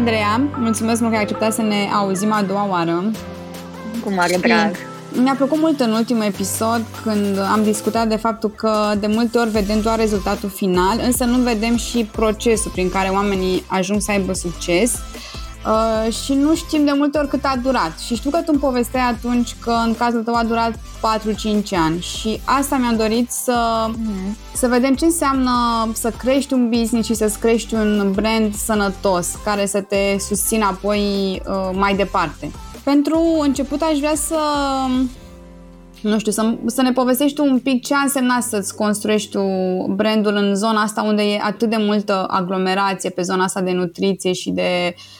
Andreea, mulțumesc mult că ai acceptat să ne auzim a doua oară. Cu mare drag. Mi-a plăcut mult în ultimul episod când am discutat de faptul că de multe ori vedem doar rezultatul final, însă nu vedem și procesul prin care oamenii ajung să aibă succes uh, și nu știm de multe ori cât a durat. Și știu că tu îmi povesteai atunci că în cazul tău a durat 4-5 ani și asta mi-am dorit să, mm-hmm. să vedem ce înseamnă să crești un business și să-ți crești un brand sănătos care să te susțină apoi uh, mai departe. Pentru început aș vrea să nu știu, să, să ne povestești un pic ce a însemnat să-ți construiești tu brandul în zona asta unde e atât de multă aglomerație pe zona asta de nutriție și de uh,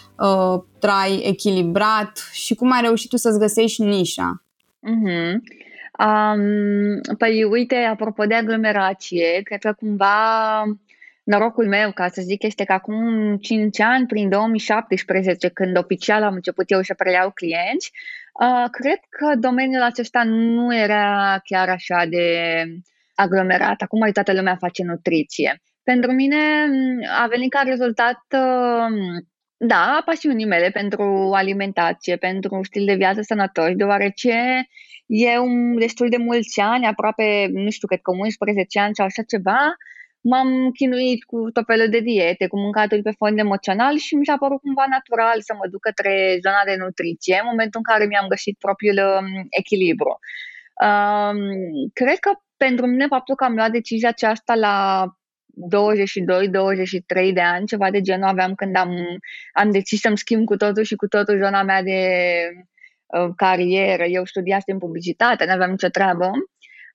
trai echilibrat și cum ai reușit tu să-ți găsești nișa? Mm-hmm. Um, păi uite, apropo de aglomerație, cred că cumva norocul meu, ca să zic, este că acum 5 ani, prin 2017, când oficial am început eu să preiau clienți, uh, cred că domeniul acesta nu era chiar așa de aglomerat. Acum mai toată lumea face nutriție. Pentru mine a venit ca rezultat, uh, da, pasiunii mele pentru alimentație, pentru stil de viață sănătos, deoarece eu destul de mulți ani, aproape, nu știu, cred că 11 ani sau așa ceva, m-am chinuit cu tot felul de diete, cu mâncatul pe fond emoțional și mi s-a părut cumva natural să mă duc către zona de nutriție în momentul în care mi-am găsit propriul um, echilibru. Um, cred că pentru mine faptul că am luat decizia aceasta la 22-23 de ani, ceva de genul aveam când am, am decis să-mi schimb cu totul și cu totul zona mea de uh, carieră. Eu studiasem publicitate, nu aveam nicio treabă.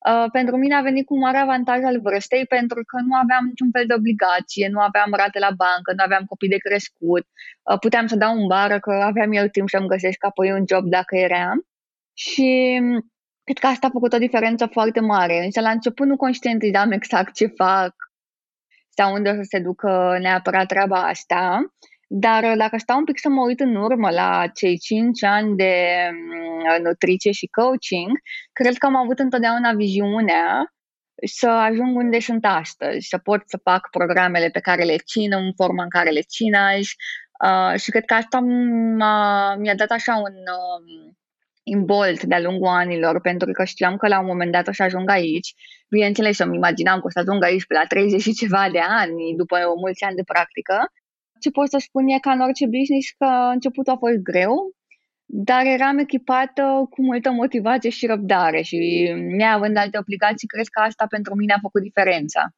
Uh, pentru mine a venit cu un mare avantaj al vârstei pentru că nu aveam niciun fel de obligație, nu aveam rate la bancă, nu aveam copii de crescut, uh, puteam să dau un bară că aveam eu timp să-mi găsesc apoi un job dacă era. Și mm, cred că asta a făcut o diferență foarte mare. Însă la început nu conștientizam exact ce fac sau unde o să se ducă neapărat treaba asta. Dar uh, dacă stau un pic să mă uit în urmă la cei 5 ani de mm, nutriție și coaching, cred că am avut întotdeauna viziunea să ajung unde sunt astăzi, să pot să fac programele pe care le țin în forma în care le țin azi uh, și cred că asta m-a, mi-a dat așa un uh, imbolt de-a lungul anilor, pentru că știam că la un moment dat o să ajung aici. Bineînțeles, îmi imaginam că o să ajung aici pe la 30 și ceva de ani, după mulți ani de practică, ce pot să spun e ca în orice business că începutul a fost greu, dar eram echipată cu multă motivație și răbdare și neavând alte obligații, cred că asta pentru mine a făcut diferența.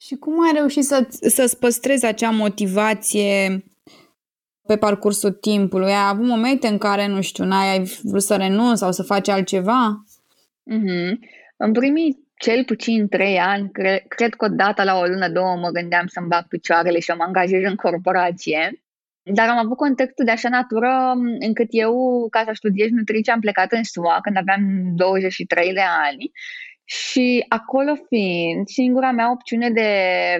Și cum ai reușit să, să-ți păstrezi acea motivație pe parcursul timpului? Ai avut momente în care, nu știu, n-ai vrut să renunți sau să faci altceva? Mm-hmm. În primii cel puțin trei ani, cre- cred că odată la o lună, două mă gândeam să-mi bag picioarele și să mă angajez în corporație. Dar am avut contextul de așa natură încât eu, ca să studiez nutriție, am plecat în SUA când aveam 23 de ani și acolo fiind singura mea opțiune de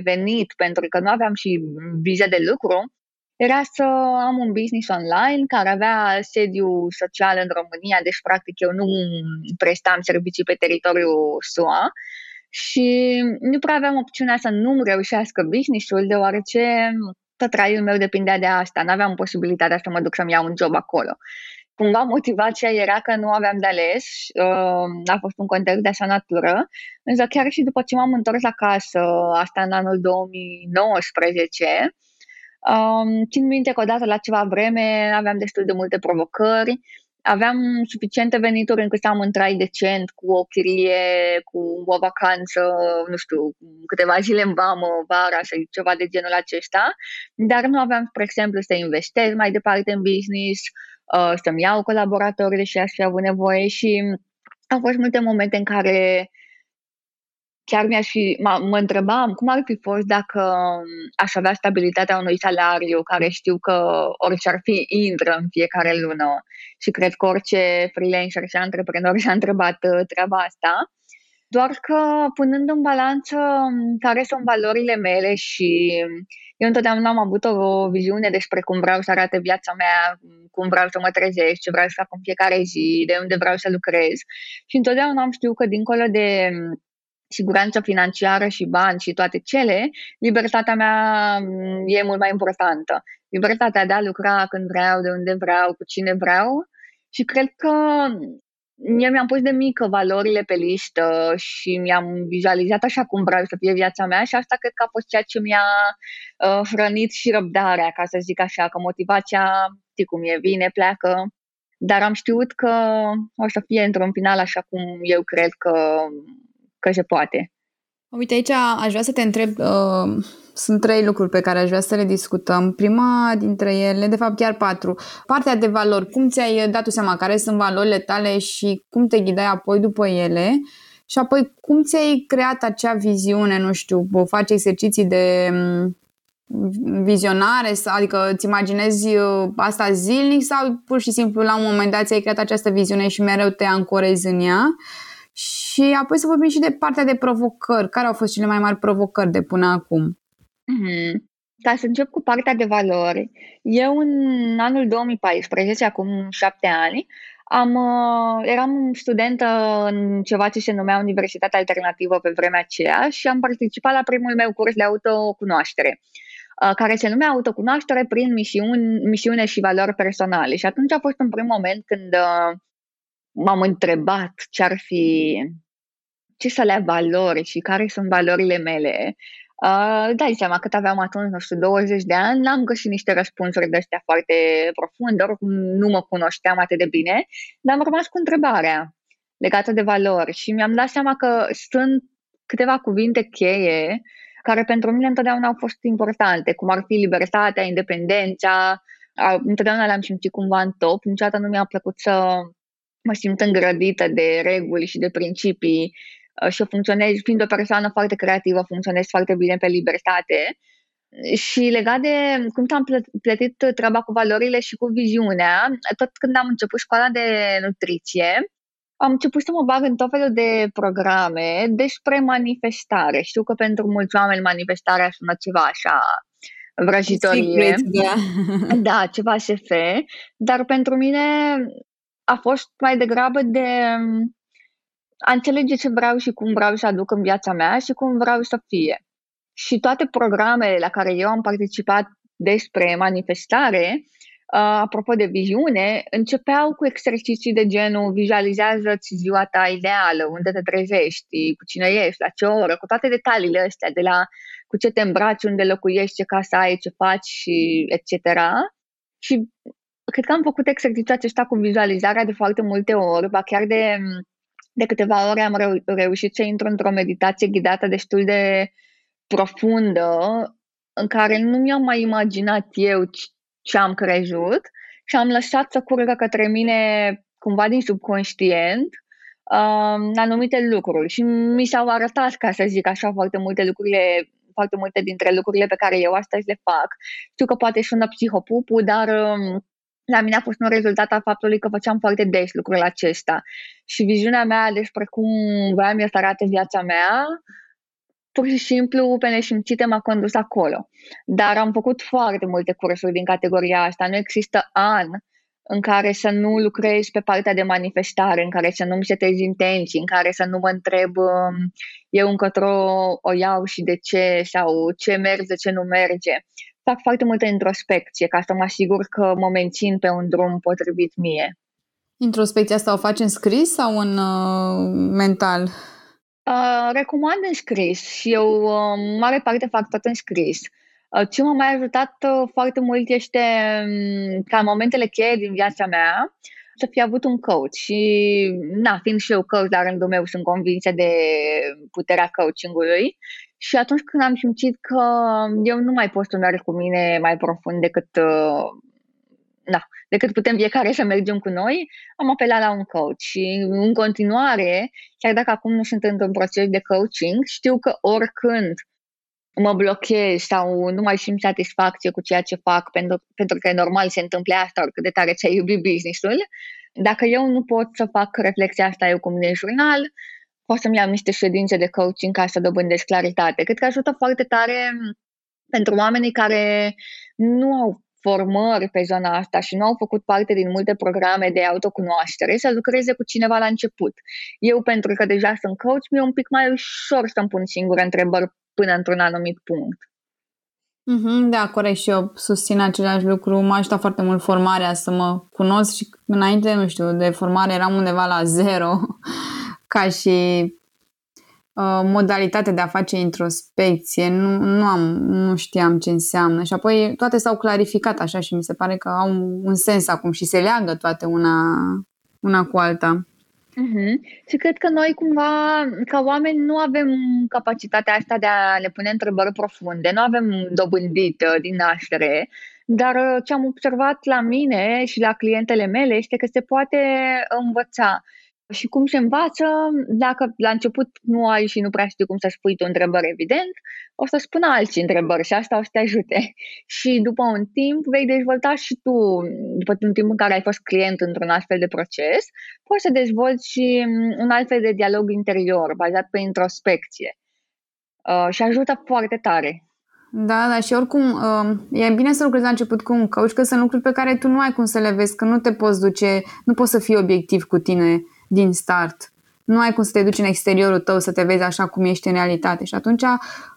venit, pentru că nu aveam și vize de lucru, era să am un business online care avea sediu social în România, deci practic eu nu prestam servicii pe teritoriul SUA și nu prea aveam opțiunea să nu reușească business-ul, deoarece tot traiul meu depindea de asta, nu aveam posibilitatea să mă duc să-mi iau un job acolo. Cumva motivația era că nu aveam de ales, uh, a fost un context de așa natură, însă chiar și după ce m-am întors acasă, asta în anul 2019, Um, țin minte că odată la ceva vreme aveam destul de multe provocări, aveam suficiente venituri încât să am un trai decent, cu o chirie, cu o vacanță, nu știu, câteva zile în vamă, vara sau ceva de genul acesta, dar nu aveam, spre exemplu, să investez mai departe în business, uh, să-mi iau colaboratori, deși aș fi avut nevoie. Și au fost multe momente în care chiar mi-aș fi, mă, mă întrebam cum ar fi fost dacă um, aș avea stabilitatea unui salariu care știu că orice ar fi intră în fiecare lună și cred că orice freelancer și antreprenor și-a întrebat uh, treaba asta. Doar că punând în balanță um, care sunt valorile mele și um, eu întotdeauna am avut o viziune despre cum vreau să arate viața mea, cum vreau să mă trezesc, ce vreau să fac în fiecare zi, de unde vreau să lucrez. Și întotdeauna am știut că dincolo de siguranță financiară și bani și toate cele, libertatea mea mm, e mult mai importantă. Libertatea de a lucra când vreau, de unde vreau, cu cine vreau și cred că eu mi-am pus de mică valorile pe listă și mi-am vizualizat așa cum vreau să fie viața mea și asta cred că a fost ceea ce mi-a uh, hrănit și răbdarea, ca să zic așa, că motivația, știi cum e, vine, pleacă, dar am știut că o să fie într-un final așa cum eu cred că, că se poate. Uite, aici aș vrea să te întreb, uh, sunt trei lucruri pe care aș vrea să le discutăm. Prima dintre ele, de fapt chiar patru, partea de valori. Cum ți-ai dat tu seama care sunt valorile tale și cum te ghidai apoi după ele? Și apoi, cum ți-ai creat acea viziune, nu știu, faci exerciții de mm, vizionare, adică îți imaginezi uh, asta zilnic sau pur și simplu la un moment dat ți-ai creat această viziune și mereu te ancorezi în ea? Și apoi să vorbim și de partea de provocări. Care au fost cele mai mari provocări de până acum? Mm-hmm. Ca să încep cu partea de valori, eu în anul 2014, acum șapte ani, am, uh, eram studentă în ceva ce se numea Universitatea Alternativă pe vremea aceea și am participat la primul meu curs de autocunoaștere, uh, care se numea Autocunoaștere prin misiuni, misiune și valori personale. Și atunci a fost un prim moment când uh, m-am întrebat ce ar fi, ce să le valori și care sunt valorile mele. Uh, dai seama cât aveam atunci, nu știu, 20 de ani, n-am găsit niște răspunsuri de astea foarte profunde, oricum nu mă cunoșteam atât de bine, dar am rămas cu întrebarea legată de valori și mi-am dat seama că sunt câteva cuvinte cheie care pentru mine întotdeauna au fost importante, cum ar fi libertatea, independența, întotdeauna le-am simțit cumva în top, niciodată nu mi-a plăcut să mă simt îngrădită de reguli și de principii uh, și funcționez, fiind o persoană foarte creativă, funcționez foarte bine pe libertate. Și legat de cum am plătit treaba cu valorile și cu viziunea, tot când am început școala de nutriție, am început să mă bag în tot felul de programe despre manifestare. Știu că pentru mulți oameni manifestarea sună ceva așa vrăjitorie. da. da, ceva SF, dar pentru mine a fost mai degrabă de um, a înțelege ce vreau și cum vreau să aduc în viața mea și cum vreau să fie. Și toate programele la care eu am participat despre manifestare, uh, apropo de viziune, începeau cu exerciții de genul vizualizează-ți ziua ta ideală, unde te trezești, cu cine ești, la ce oră, cu toate detaliile astea, de la cu ce te îmbraci, unde locuiești, ce casă ai, ce faci și etc. Și cred că am făcut exercițiul acesta cu vizualizarea de foarte multe ori, ba chiar de, de câteva ore am reu- reușit să intru într-o meditație ghidată destul de profundă, în care nu mi-am mai imaginat eu ce am crezut și am lăsat să curgă către mine cumva din subconștient um, anumite lucruri și mi s-au arătat, ca să zic așa, foarte multe lucrurile foarte multe dintre lucrurile pe care eu astăzi le fac. Știu că poate sună psihopupu, dar um, la mine a fost un rezultat al faptului că făceam foarte des lucrul acesta. Și viziunea mea despre cum voiam eu să arate viața mea, pur și simplu pe neșimțite m-a condus acolo. Dar am făcut foarte multe cursuri din categoria asta. Nu există an în care să nu lucrez pe partea de manifestare, în care să nu-mi setez intenții, în care să nu mă întreb um, eu încotro o iau și de ce, sau ce merge, ce nu merge fac foarte multă introspecție ca să mă asigur că mă mențin pe un drum potrivit mie. Introspecția asta o faci în scris sau în uh, mental? Uh, recomand în scris și eu uh, mare parte fac tot în scris. Uh, ce m-a mai ajutat uh, foarte mult este um, ca în momentele cheie din viața mea să fi avut un coach și, na, fiind și eu coach la rândul meu, sunt convinsă de puterea coachingului și atunci când am simțit că eu nu mai pot să merg cu mine mai profund decât, uh, na, decât putem fiecare să mergem cu noi, am apelat la un coach. Și în continuare, chiar dacă acum nu sunt într-un proces de coaching, știu că oricând mă blochez sau nu mai simt satisfacție cu ceea ce fac, pentru, pentru că normal se întâmple asta oricât de tare ți-ai iubit business-ul, dacă eu nu pot să fac reflexia asta eu cu mine în jurnal, pot să-mi iau niște ședințe de coaching ca să dobândesc claritate. Cred că ajută foarte tare pentru oamenii care nu au formări pe zona asta și nu au făcut parte din multe programe de autocunoaștere, să lucreze cu cineva la început. Eu, pentru că deja sunt coach, mi-e un pic mai ușor să-mi pun singure întrebări până într-un anumit punct. Mm-hmm, da, corect și eu susțin același lucru. M-a ajutat foarte mult formarea să mă cunosc și înainte, nu știu, de formare eram undeva la zero ca și uh, modalitate de a face introspecție. Nu, nu, am, nu știam ce înseamnă și apoi toate s-au clarificat așa și mi se pare că au un, un sens acum și se leagă toate una, una cu alta. Uh-huh. Și cred că noi cumva, ca oameni, nu avem capacitatea asta de a ne pune întrebări profunde, nu avem dobândit uh, din naștere, dar uh, ce am observat la mine și la clientele mele este că se poate învăța. Și cum se învață, dacă la început nu ai și nu prea știi cum să-și pui tu întrebări, evident, o să spună alții întrebări și asta o să te ajute. Și după un timp vei dezvolta și tu, după un timp în care ai fost client într-un astfel de proces, poți să dezvolți și un alt fel de dialog interior, bazat pe introspecție. Uh, și ajută foarte tare. Da, da, și oricum uh, e bine să lucrezi la început cu un coach, că sunt lucruri pe care tu nu ai cum să le vezi, că nu te poți duce, nu poți să fii obiectiv cu tine din start. Nu ai cum să te duci în exteriorul tău să te vezi așa cum ești în realitate. Și atunci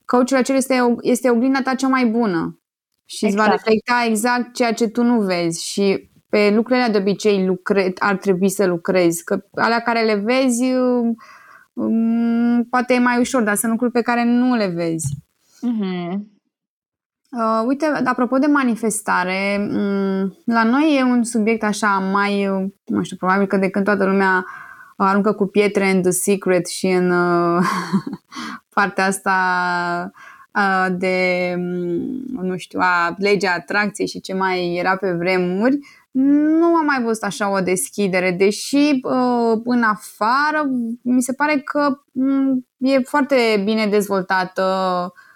coachul acela este, este oglinda ta cea mai bună și exact. îți va exact. reflecta exact ceea ce tu nu vezi și pe lucrurile de obicei lucre, ar trebui să lucrezi, că alea care le vezi um, poate e mai ușor, dar sunt lucruri pe care nu le vezi. Uh-huh. Uh, uite, apropo de manifestare, um, la noi e un subiect așa mai, nu știu, probabil că de când toată lumea aruncă cu pietre în The Secret și în uh, partea asta uh, de, um, nu știu, a legea atracției și ce mai era pe vremuri, nu am mai văzut așa o deschidere, deși uh, în afară mi se pare că um, e foarte bine dezvoltată uh,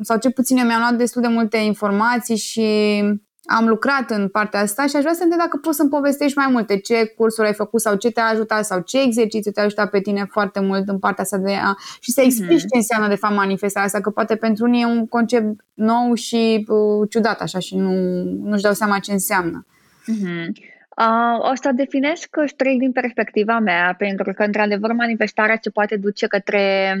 sau ce puțin eu mi-am luat destul de multe informații și am lucrat în partea asta și aș vrea să întreb dacă poți să-mi povestești mai multe ce cursuri ai făcut sau ce te-a ajutat sau ce exercițiu te-a ajutat pe tine foarte mult în partea asta de a... și să explici mm-hmm. ce înseamnă de fapt manifestarea asta, că poate pentru unii e un concept nou și uh, ciudat așa și nu, nu-și dau seama ce înseamnă. Mm-hmm. Uh, o să definesc strict din perspectiva mea, pentru că, într-adevăr, manifestarea se poate duce către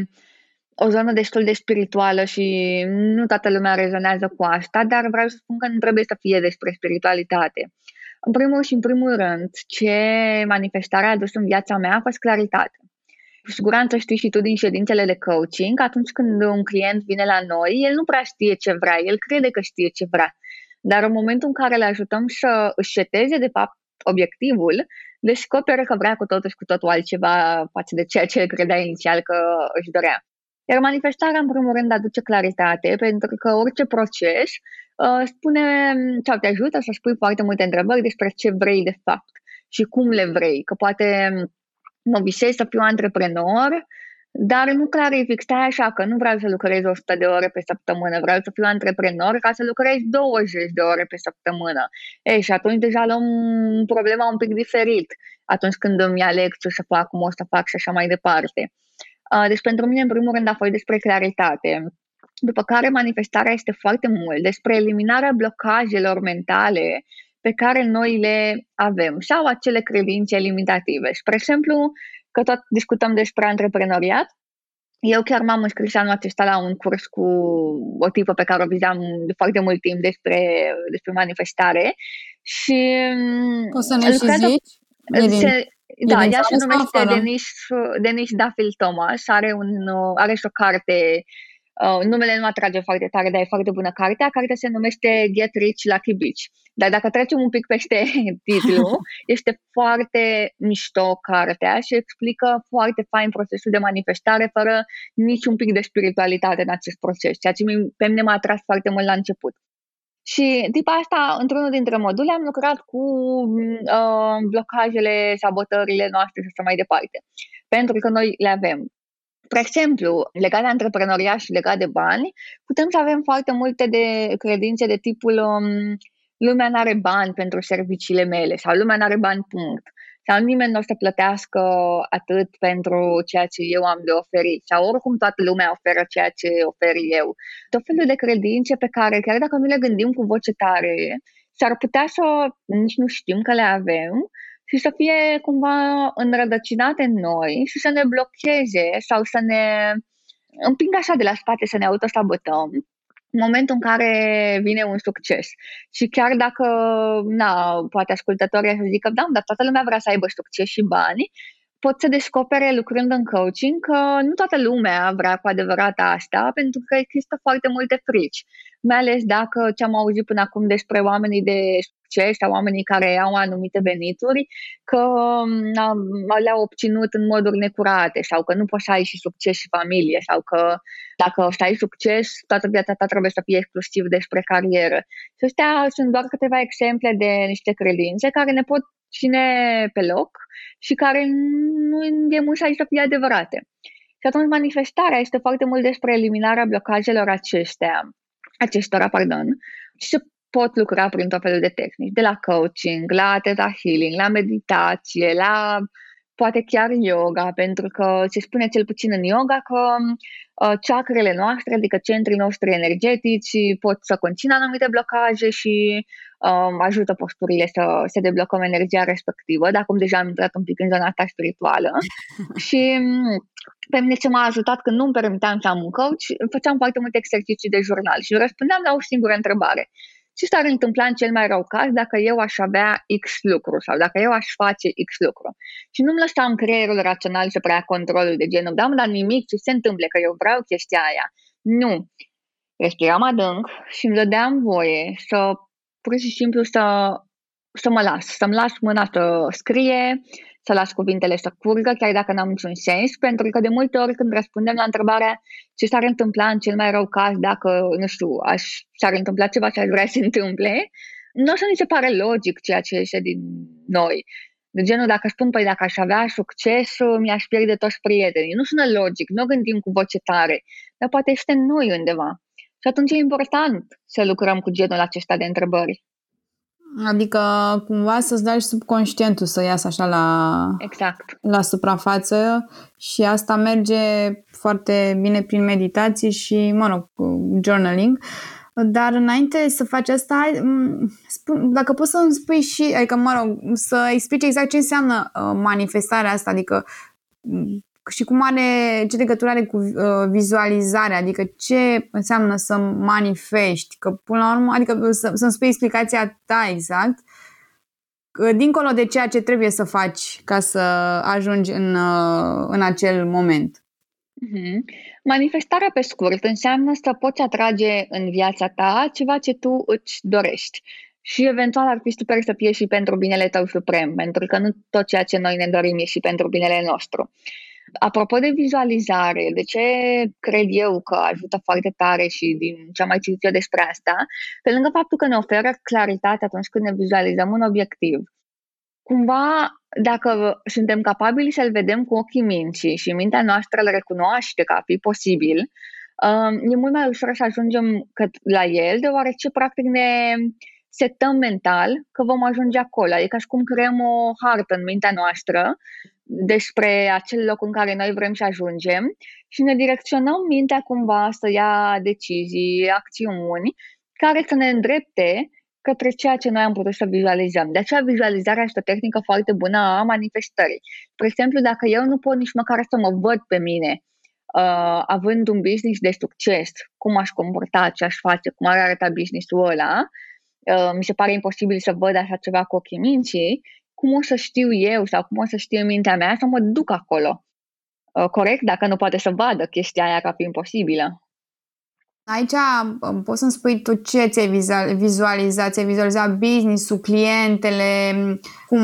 o zonă destul de spirituală și nu toată lumea rezonează cu asta, dar vreau să spun că nu trebuie să fie despre spiritualitate. În primul și în primul rând, ce manifestarea a adus în viața mea a fost claritate. Cu siguranță știi și tu din ședințele de coaching, atunci când un client vine la noi, el nu prea știe ce vrea, el crede că știe ce vrea. Dar în momentul în care le ajutăm să își seteze, de fapt, obiectivul, descoperă că vrea cu totul și cu totul altceva față de ceea ce credea inițial că își dorea. Iar manifestarea, în primul rând, aduce claritate, pentru că orice proces uh, spune sau te ajută să spui foarte multe întrebări despre ce vrei de fapt și cum le vrei. Că poate mă visez să fiu antreprenor, dar nu clarific, stai așa, că nu vreau să lucrez 100 de ore pe săptămână, vreau să fiu antreprenor ca să lucrez 20 de ore pe săptămână. Ei, și atunci deja luăm problema un pic diferit atunci când îmi aleg ce să fac, cum o să fac și așa mai departe. Deci pentru mine, în primul rând, a fost despre claritate. După care manifestarea este foarte mult despre eliminarea blocajelor mentale pe care noi le avem sau acele credințe limitative. Spre exemplu, că tot discutăm despre antreprenoriat, eu chiar m-am înscris anul acesta la un curs cu o tipă pe care o vizam de foarte mult timp despre, despre manifestare și Poți să ne și zici? Se, da, ea se numește Denis, Denis Dafil Thomas, are, un, are și o carte, uh, numele nu atrage foarte tare, dar e foarte bună cartea, cartea se numește Get Rich Lucky Beach. Dar dacă trecem un pic peste titlu, este foarte mișto cartea și explică foarte fain procesul de manifestare fără niciun pic de spiritualitate în acest proces, ceea ce pe mine m-a atras foarte mult la început. Și tip asta, într-unul dintre module, am lucrat cu uh, blocajele, sabotările noastre și așa mai departe. Pentru că noi le avem. Spre exemplu, legat de antreprenoriat și legat de bani, putem să avem foarte multe de credințe de tipul um, lumea nu are bani pentru serviciile mele sau lumea nu are bani, punct. Sau nimeni nu o să plătească atât pentru ceea ce eu am de oferit sau oricum toată lumea oferă ceea ce ofer eu. Tot felul de credințe pe care, chiar dacă nu le gândim cu voce tare, s-ar putea să nici nu știm că le avem și să fie cumva înrădăcinate în noi și să ne blocheze sau să ne împing așa de la spate să ne autosabotăm în momentul în care vine un succes. Și chiar dacă, na, poate ascultătorii să zică, da, dar toată lumea vrea să aibă succes și bani, pot să descopere lucrând în coaching că nu toată lumea vrea cu adevărat asta, pentru că există foarte multe frici. Mai ales dacă ce am auzit până acum despre oamenii de succes sau oamenii care au anumite venituri, că le-au obținut în moduri necurate sau că nu poți să ai și succes și familie sau că dacă o să ai succes, toată viața ta trebuie să fie exclusiv despre carieră. Și astea sunt doar câteva exemple de niște credințe care ne pot ține pe loc și care nu e musai să fie adevărate. Și atunci manifestarea este foarte mult despre eliminarea blocajelor acestea, acestora, pardon, și se pot lucra prin tot felul de tehnici, de la coaching, la teta healing, la meditație, la poate chiar yoga, pentru că se spune cel puțin în yoga că uh, chakrele noastre, adică centrii noștri energetici, pot să conțină anumite blocaje și um, ajută posturile să se deblocăm energia respectivă, dar acum deja am intrat un pic în zona asta spirituală. și mm, pe mine ce m-a ajutat când nu îmi permiteam să am un coach, făceam foarte multe exerciții de jurnal și răspundeam la o singură întrebare. Ce s-ar întâmpla în cel mai rău caz dacă eu aș avea X lucru sau dacă eu aș face X lucru? Și nu-mi lăsam creierul rațional să preia controlul de genul, da, dar nimic, ce se întâmplă, că eu vreau chestia aia. Nu. Respiram adânc și îmi dădeam voie să pur și simplu să, să mă las, să-mi las mâna să scrie, să las cuvintele să curgă, chiar dacă n-am niciun sens, pentru că de multe ori când răspundem la întrebarea ce s-ar întâmpla în cel mai rău caz dacă, nu știu, aș, s-ar întâmpla ceva ce aș vrea să se întâmple, nu o să ni se pare logic ceea ce este din noi. De genul, dacă spun, păi dacă aș avea succes, mi-aș pierde toți prietenii. Nu sună logic, nu gândim cu voce tare, dar poate este în noi undeva. Și atunci e important să lucrăm cu genul acesta de întrebări. Adică cumva să-ți dai subconștientul să iasă așa la, exact. la suprafață și asta merge foarte bine prin meditații și, mă rog, journaling. Dar înainte să faci asta, spun, dacă poți să-mi spui și, adică, mă rog, să explici exact ce înseamnă uh, manifestarea asta, adică și cum are, ce legătură are cu uh, vizualizarea, adică ce înseamnă să manifesti, că până la urmă, adică să, să-mi spui explicația ta exact, că dincolo de ceea ce trebuie să faci ca să ajungi în, uh, în acel moment. Mm-hmm. Manifestarea pe scurt înseamnă să poți atrage în viața ta ceva ce tu îți dorești. Și eventual ar fi super să fie și pentru binele tău suprem, pentru că nu tot ceea ce noi ne dorim e și pentru binele nostru. Apropo de vizualizare, de ce cred eu că ajută foarte tare și din ce am mai citit eu despre asta, pe lângă faptul că ne oferă claritate atunci când ne vizualizăm un obiectiv, cumva, dacă suntem capabili să-l vedem cu ochii minții și mintea noastră îl recunoaște ca fi posibil, um, e mult mai ușor să ajungem la el, deoarece practic ne setăm mental că vom ajunge acolo. E ca și cum creăm o hartă în mintea noastră despre acel loc în care noi vrem să ajungem și ne direcționăm mintea cumva să ia decizii, acțiuni care să ne îndrepte către ceea ce noi am putut să vizualizăm. De aceea vizualizarea este o tehnică foarte bună a manifestării. Spre exemplu, dacă eu nu pot nici măcar să mă văd pe mine uh, având un business de succes, cum aș comporta, ce aș face, cum ar arăta businessul ăla, uh, mi se pare imposibil să văd așa ceva cu ochii minții, cum o să știu eu sau cum o să știu mintea mea să mă duc acolo. Uh, corect? Dacă nu poate să vadă chestia aia ca fiind posibilă. Aici um, poți să-mi spui tu ce ți-ai vizualizat? Ți-ai vizualizat business-ul, clientele? Cum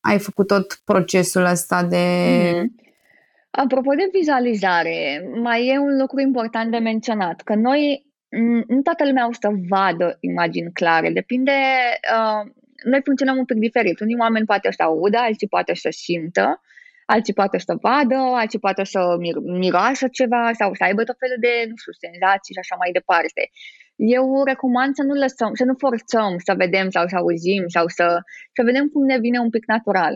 ai făcut tot procesul ăsta de... Mm-hmm. Apropo de vizualizare, mai e un lucru important de menționat, că noi, nu toată lumea o să vadă imagini clare, depinde uh, noi funcționăm un pic diferit. Unii oameni poate să audă, alții poate să simtă, alții poate să vadă, alții poate să mir- miroasă ceva sau să aibă tot felul de, nu știu, senzații și așa mai departe. Eu recomand să nu lăsăm, să nu forțăm să vedem sau să auzim sau să, să vedem cum ne vine un pic natural.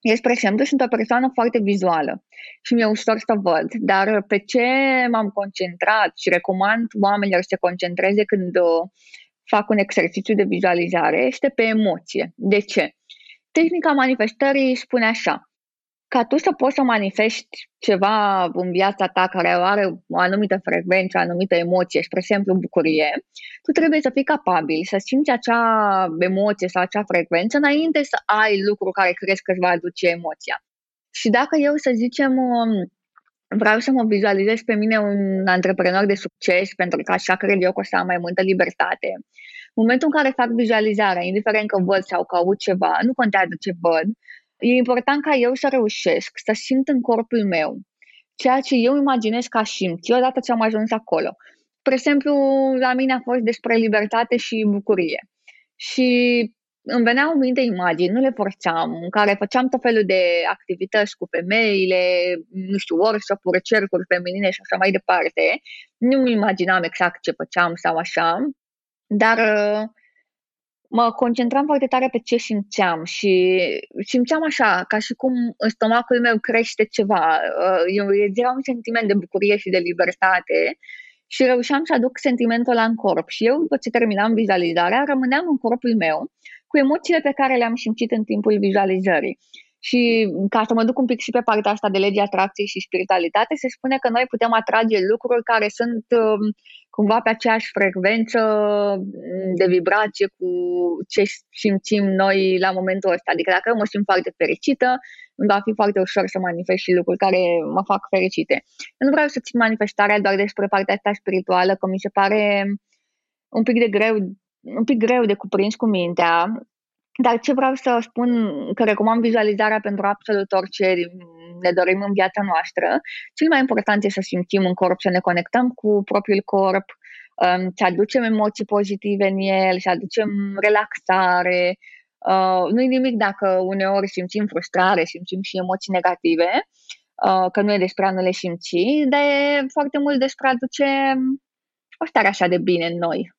Eu, spre exemplu, sunt o persoană foarte vizuală și mi-e ușor să văd, dar pe ce m-am concentrat și recomand oamenilor să se concentreze când uh, fac un exercițiu de vizualizare este pe emoție. De ce? Tehnica manifestării spune așa, ca tu să poți să manifesti ceva în viața ta care are o anumită frecvență, o anumită emoție, spre exemplu bucurie, tu trebuie să fii capabil să simți acea emoție sau acea frecvență înainte să ai lucru care crezi că îți va aduce emoția. Și dacă eu, să zicem, um, vreau să mă vizualizez pe mine un antreprenor de succes, pentru că așa cred eu că o să am mai multă libertate, în momentul în care fac vizualizarea, indiferent că văd sau că aud ceva, nu contează ce văd, E important ca eu să reușesc să simt în corpul meu ceea ce eu imaginez ca simt, eu odată ce am ajuns acolo. Spre exemplu, la mine a fost despre libertate și bucurie. Și îmi veneau în minte imagini, nu le forțam, în care făceam tot felul de activități cu femeile, nu știu, workshop-uri, cercuri feminine și așa mai departe. Nu mi imaginam exact ce făceam sau așa, dar uh, mă concentram foarte tare pe ce simțeam și simțeam așa, ca și cum în stomacul meu crește ceva. Uh, eu era un sentiment de bucurie și de libertate și reușeam să aduc sentimentul ăla în corp. Și eu, după ce terminam vizualizarea, rămâneam în corpul meu cu emoțiile pe care le-am simțit în timpul vizualizării. Și ca să mă duc un pic și pe partea asta de legea atracției și spiritualitate, se spune că noi putem atrage lucruri care sunt um, cumva pe aceeași frecvență mm, de vibrație cu ce simțim noi la momentul ăsta. Adică dacă eu mă simt foarte fericită, îmi va fi foarte ușor să manifest și lucruri care mă fac fericite. Eu nu vreau să țin manifestarea doar despre partea asta spirituală, că mi se pare un pic de greu, un pic greu de cuprins cu mintea, dar ce vreau să spun, că recomand vizualizarea pentru absolut orice ne dorim în viața noastră, cel mai important este să simțim în corp, să ne conectăm cu propriul corp, um, să aducem emoții pozitive în el, să aducem relaxare. Uh, nu e nimic dacă uneori simțim frustrare, simțim și emoții negative, uh, că nu e despre a nu le simți, dar e foarte mult despre a aduce o stare așa de bine în noi.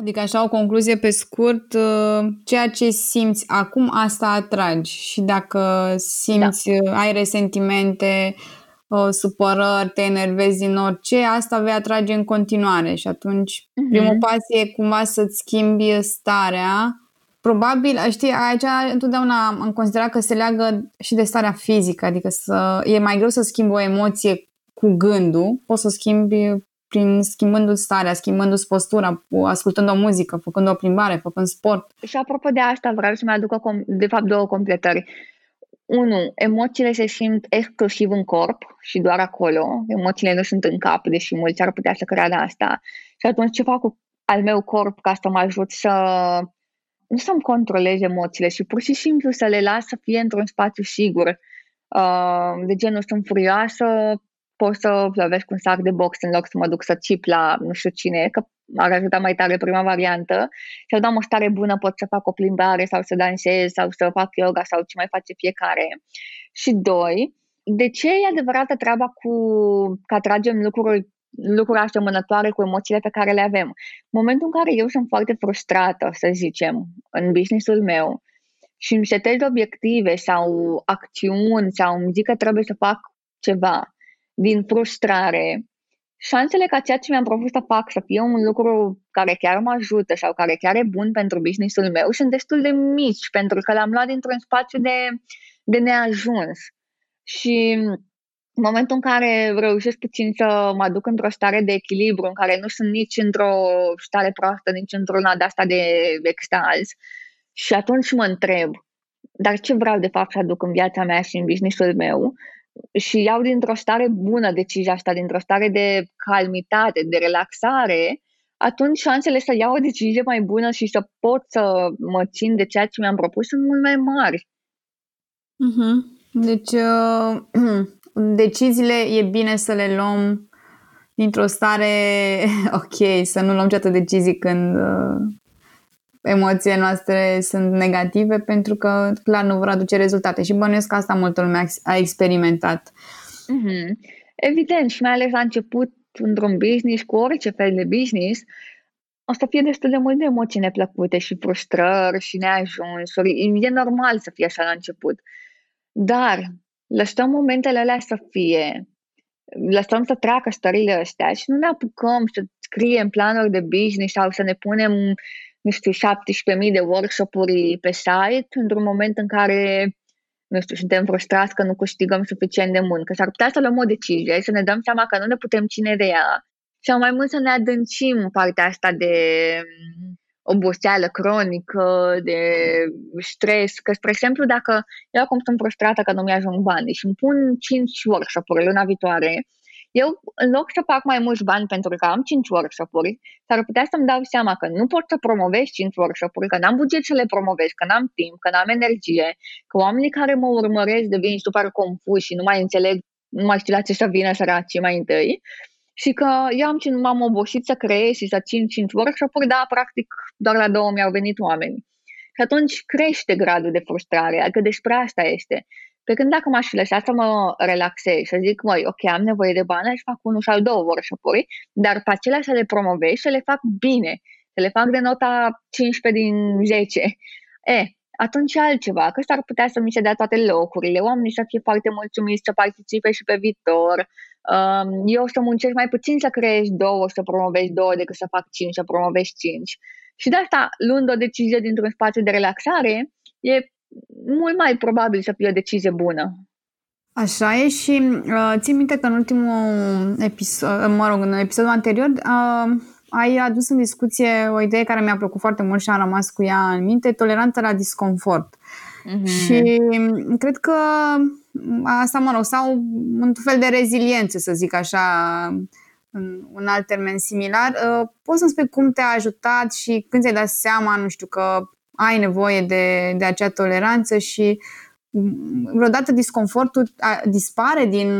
Adică așa o concluzie pe scurt, uh, ceea ce simți acum, asta atragi și dacă simți, da. Uh, ai resentimente, uh, supărări, te enervezi din orice, asta vei atrage în continuare și atunci uh-huh. primul pas e cumva să-ți schimbi starea. Probabil, știi, aici întotdeauna am considerat că se leagă și de starea fizică, adică să, e mai greu să schimbi o emoție cu gândul, poți să schimbi prin schimbându-ți starea, schimbându-ți postura, ascultând o muzică, făcând o plimbare, făcând sport. Și apropo de asta, vreau să mai aduc o, de fapt două completări. Unu, emoțiile se simt exclusiv în corp și doar acolo. Emoțiile nu sunt în cap, deși mulți ar putea să creadă asta. Și atunci ce fac cu al meu corp ca să mă ajut să nu să-mi controlez emoțiile și pur și simplu să le las să fie într-un spațiu sigur. Uh, de genul sunt furioasă, pot să plăvesc un sac de box în loc să mă duc să cip la nu știu cine, că ar ajuta mai tare prima variantă. Și dau o stare bună, pot să fac o plimbare sau să dansez sau să fac yoga sau ce mai face fiecare. Și doi, de ce e adevărată treaba cu că atragem lucruri lucruri asemănătoare cu emoțiile pe care le avem. În momentul în care eu sunt foarte frustrată, să zicem, în businessul meu și îmi setez obiective sau acțiuni sau îmi zic că trebuie să fac ceva din frustrare, șansele ca ceea ce mi-am propus să fac să fie un lucru care chiar mă ajută sau care chiar e bun pentru businessul meu sunt destul de mici, pentru că l-am luat dintr-un spațiu de, de neajuns. Și în momentul în care reușesc puțin să mă aduc într-o stare de echilibru, în care nu sunt nici într-o stare proastă, nici într-una de asta de extaz, și atunci mă întreb, dar ce vreau de fapt să aduc în viața mea și în businessul meu? Și iau dintr-o stare bună decizia asta, dintr-o stare de calmitate, de relaxare, atunci șansele să iau o decizie mai bună și să pot să mă țin de ceea ce mi-am propus sunt mult mai mari. Uh-huh. Deci, uh, deciziile e bine să le luăm dintr-o stare ok, să nu luăm ceată decizii când uh, emoțiile noastre sunt negative pentru că clar nu vor aduce rezultate și bănuiesc că asta multă lume a experimentat. Mm-hmm. Evident și mai ales la început într-un business, cu orice fel de business, o să fie destul de mult de emoții neplăcute și frustrări și neajunsuri. E normal să fie așa la început. Dar lăsăm momentele alea să fie, lăsăm să treacă stările astea și nu ne apucăm să scriem planuri de business sau să ne punem, nu știu, 17.000 de workshop-uri pe site într-un moment în care nu știu, suntem frustrați că nu câștigăm suficient de mult, că s-ar putea să luăm o decizie, să ne dăm seama că nu ne putem ține de ea. Și mai mult să ne adâncim partea asta de oboseală cronică, de stres, că, spre exemplu, dacă eu acum sunt frustrată că nu mi-ajung bani și îmi pun 5 workshop-uri luna viitoare, eu, în loc să fac mai mulți bani pentru că am 5 workshop-uri, s-ar putea să-mi dau seama că nu pot să promovez 5 workshop-uri, că n-am buget să le promovez, că n-am timp, că n-am energie, că oamenii care mă urmăresc devin super confuși și nu mai înțeleg, nu mai știu la ce să vină săracii mai întâi și că eu am, m-am obosit să creez și să țin 5 workshop-uri, dar practic doar la două mi-au venit oameni. Și atunci crește gradul de frustrare, adică despre asta este. Pe când dacă m-aș fi lăsat să mă relaxez și să zic, măi, ok, am nevoie de bani, aș fac unul sau două workshop-uri, dar pe acelea să le promovez și să le fac bine, să le fac de nota 15 din 10. E, atunci altceva, că s-ar putea să mi se dea toate locurile, oamenii să fie foarte mulțumiți să participe și pe viitor, um, eu să muncesc mai puțin să creezi două, să promovezi două, decât să fac cinci, să promovezi cinci. Și de asta, luând o decizie dintr-un spațiu de relaxare, e mult mai probabil să fie o decizie bună. Așa e și uh, țin minte că în ultimul episod, mă rog, în episodul anterior, uh, ai adus în discuție o idee care mi-a plăcut foarte mult și a rămas cu ea în minte, toleranța la disconfort. Mm-hmm. Și cred că asta, mă rog, sau un fel de reziliență, să zic așa, în un alt termen similar. Uh, poți să-mi spui cum te-a ajutat și când ți-ai dat seama, nu știu, că ai nevoie de, de acea toleranță și vreodată disconfortul a, dispare din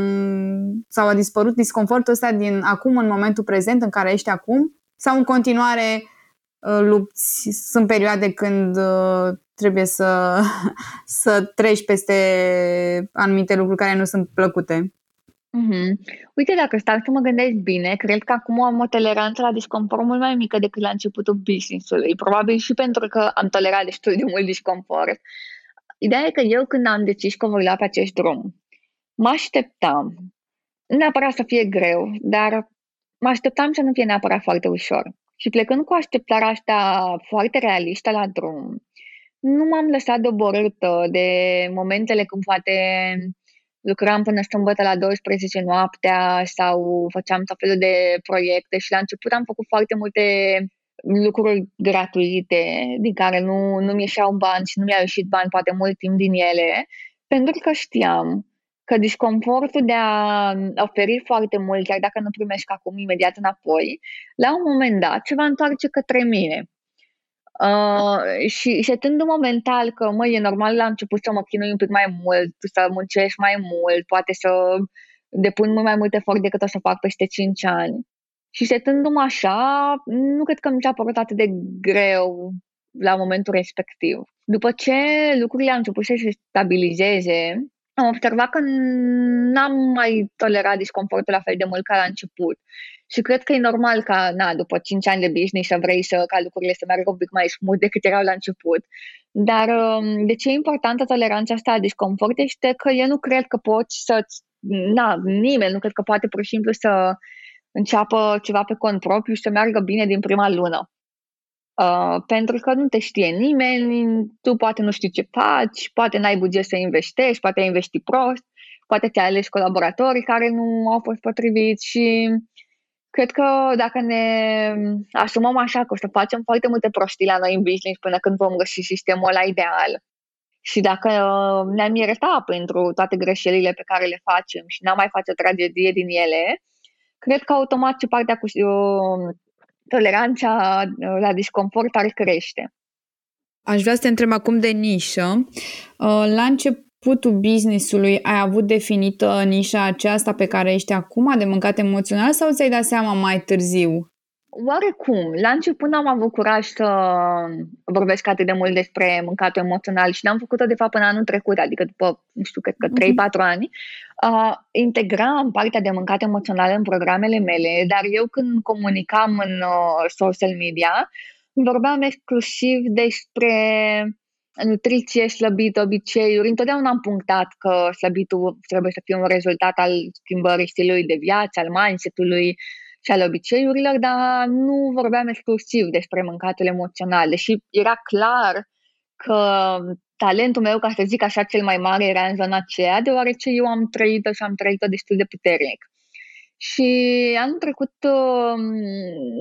sau a dispărut disconfortul ăsta din acum în momentul prezent în care ești acum sau în continuare uh, lupți, sunt perioade când uh, trebuie să, să treci peste anumite lucruri care nu sunt plăcute. Mm-hmm. Uite, dacă stau să mă gândesc bine, cred că acum am o toleranță la disconfort mult mai mică decât la începutul business-ului. Probabil și pentru că am tolerat destul de mult disconfort. Ideea e că eu când am decis că voi lua pe acest drum, mă așteptam, nu neapărat să fie greu, dar mă așteptam să nu fie neapărat foarte ușor. Și plecând cu așteptarea asta foarte realistă la drum, nu m-am lăsat doborâtă de momentele când poate lucram până sâmbătă la 12 noaptea sau făceam tot felul de proiecte și la început am făcut foarte multe lucruri gratuite din care nu, nu mi ieșeau bani și nu mi-au ieșit bani poate mult timp din ele, pentru că știam că disconfortul de a oferi foarte mult, chiar dacă nu primești acum imediat înapoi, la un moment dat se va întoarce către mine. Uh, și setându momental că, mă, e normal la început să mă chinui un pic mai mult, să muncești mai mult, poate să depun mult mai mult efort decât o să fac peste 5 ani. Și setându-mă așa, nu cred că mi s-a părut atât de greu la momentul respectiv. După ce lucrurile au început să se stabilizeze, am observat că n-am mai tolerat disconfortul la fel de mult ca la început. Și cred că e normal ca, na, după 5 ani de business să vrei să, ca lucrurile să meargă un pic mai smooth decât erau la început. Dar um, de ce e importantă toleranța asta la disconfort este că eu nu cred că poți să na, nimeni nu cred că poate pur și simplu să înceapă ceva pe cont propriu și să meargă bine din prima lună. Uh, pentru că nu te știe nimeni, tu poate nu știi ce faci, poate n-ai buget să investești, poate ai investi prost, poate ți-ai ales colaboratorii care nu au fost potriviți și cred că dacă ne asumăm așa că o să facem foarte multe prostii la noi în business până când vom găsi sistemul ăla ideal. Și dacă ne-am iertat pentru toate greșelile pe care le facem și n-am mai face o tragedie din ele, cred că automat și partea cu toleranța uh, la disconfort ar crește. Aș vrea să te întreb acum de nișă. Uh, la începutul business-ului ai avut definită nișa aceasta pe care ești acum de mâncat emoțional sau ți-ai dat seama mai târziu? Oarecum, la început n-am avut curaj să vorbesc atât de mult despre mâncatul emoțional și n-am făcut-o de fapt în anul trecut, adică după, nu știu, cred că 3-4 uh-huh. Mhm. ani. Uh, integram partea de mâncat emoțional în programele mele, dar eu când comunicam în uh, social media, vorbeam exclusiv despre nutriție, slăbit, obiceiuri. Întotdeauna am punctat că slăbitul trebuie să fie un rezultat al schimbării stilului de viață, al mindset-ului și al obiceiurilor, dar nu vorbeam exclusiv despre mâncatul emoțional, deși era clar că talentul meu, ca să zic așa, cel mai mare era în zona aceea, deoarece eu am trăit-o și am trăit-o destul de puternic. Și anul trecut, uh,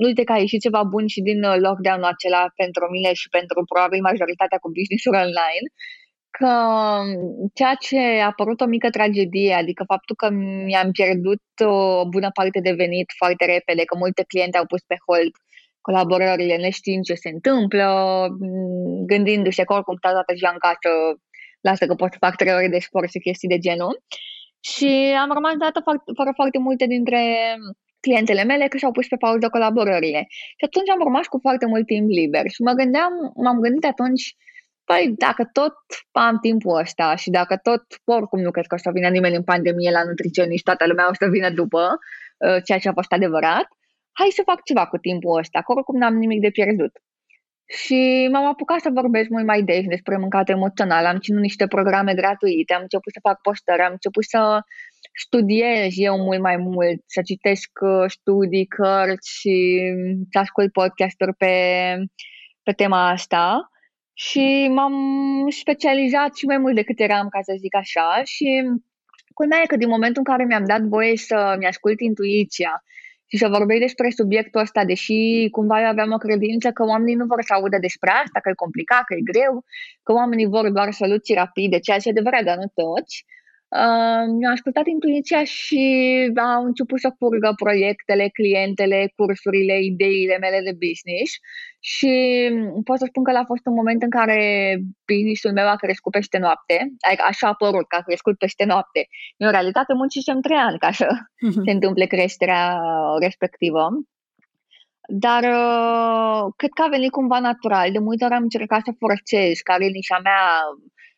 uite că a ieșit ceva bun și din uh, lockdown-ul acela pentru mine și pentru probabil majoritatea cu business-uri online, că um, ceea ce a apărut o mică tragedie, adică faptul că mi-am pierdut o bună parte de venit foarte repede, că multe cliente au pus pe hold colaborările neștiind ce se întâmplă, mm, gândindu-se că oricum stau toată ziua în casă, lasă că pot să fac trei ore de sport și chestii de genul. Și am rămas dată fără foarte multe dintre clientele mele că și-au pus pe pauză colaborările. Și atunci am rămas cu foarte mult timp liber și mă gândeam, m-am gândit atunci, păi dacă tot am timpul ăsta și dacă tot, oricum nu cred că o să vină nimeni în pandemie la nutriționist, toată lumea o să vină după, uh, ceea ce a fost adevărat, hai să fac ceva cu timpul ăsta, că oricum n-am nimic de pierdut. Și m-am apucat să vorbesc mult mai des despre mâncatul emoțional. Am ținut niște programe gratuite, am început să fac postări, am început să studiez eu mult mai mult, să citesc uh, studii, cărți și să ascult podcasturi pe, pe tema asta. Și m-am specializat și mai mult decât eram, ca să zic așa. Și culmea e că din momentul în care mi-am dat voie să-mi ascult intuiția și să vorbești despre subiectul ăsta, deși cumva eu aveam o credință că oamenii nu vor să audă despre asta, că e complicat, că e greu, că oamenii vor doar soluții rapide, ceea ce e adevărat, dar nu toți. Uh, mi-am ascultat intuiția și au început să curgă proiectele, clientele, cursurile, ideile mele de business și pot să spun că a fost un moment în care businessul meu a crescut peste noapte, adică așa a părut că a crescut peste noapte. în realitate muncisem trei ani ca să uh-huh. se întâmple creșterea respectivă. Dar uh, cred că a venit cumva natural. De multe ori am încercat să forțez care e nișa mea,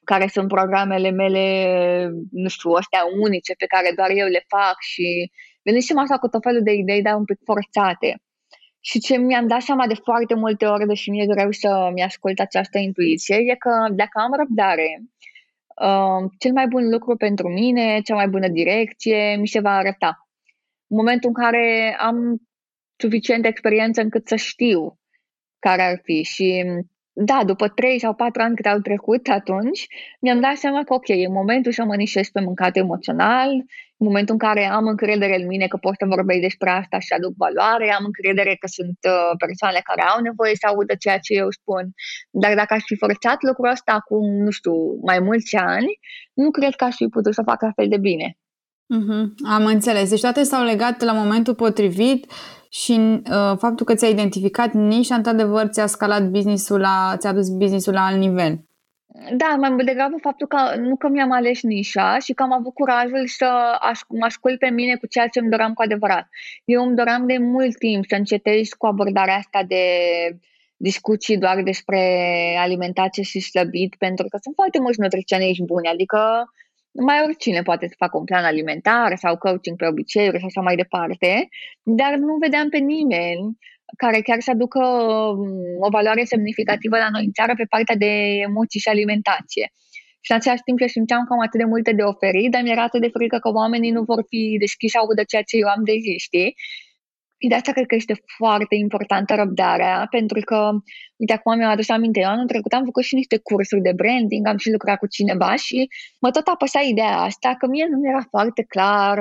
care sunt programele mele, nu știu, astea unice pe care doar eu le fac și venisem așa cu tot felul de idei, dar un pic forțate. Și ce mi-am dat seama de foarte multe ori, deși mi-e greu să-mi ascult această intuiție, e că dacă am răbdare, uh, cel mai bun lucru pentru mine, cea mai bună direcție, mi se va arăta. În momentul în care am suficientă experiență încât să știu care ar fi și da, după 3 sau 4 ani cât au trecut atunci, mi-am dat seama că ok, e momentul să mă nișez pe mâncat emoțional, în momentul în care am încredere în mine că pot să vorbesc despre asta și aduc valoare, am încredere că sunt uh, persoane care au nevoie să audă ceea ce eu spun. Dar dacă aș fi forțat lucrul ăsta acum, nu știu, mai mulți ani, nu cred că aș fi putut să fac la fel de bine. Mm-hmm. Am înțeles. Deci toate s-au legat la momentul potrivit și uh, faptul că ți-ai identificat nișa, într-adevăr, ți-a scalat businessul la, ți-a dus businessul la alt nivel. Da, mai mult degrabă faptul că nu că mi-am ales nișa și că am avut curajul să mă ascult pe mine cu ceea ce îmi doream cu adevărat. Eu îmi doream de mult timp să încetez cu abordarea asta de discuții doar despre alimentație și slăbit, pentru că sunt foarte mulți nutriționiști buni, adică mai oricine poate să facă un plan alimentar sau coaching pe obiceiuri și așa mai departe, dar nu vedeam pe nimeni care chiar să aducă um, o valoare semnificativă la noi în țară pe partea de emoții și alimentație. Și în același timp eu simțeam că am atât de multe de oferit, dar mi-era atât de frică că oamenii nu vor fi deschiși audă ceea ce eu am de zi, știi? Și de asta cred că este foarte importantă răbdarea, pentru că, uite, acum mi-am adus aminte, eu anul trecut am făcut și niște cursuri de branding, am și lucrat cu cineva și mă tot apăsa ideea asta, că mie nu mi-era foarte clar,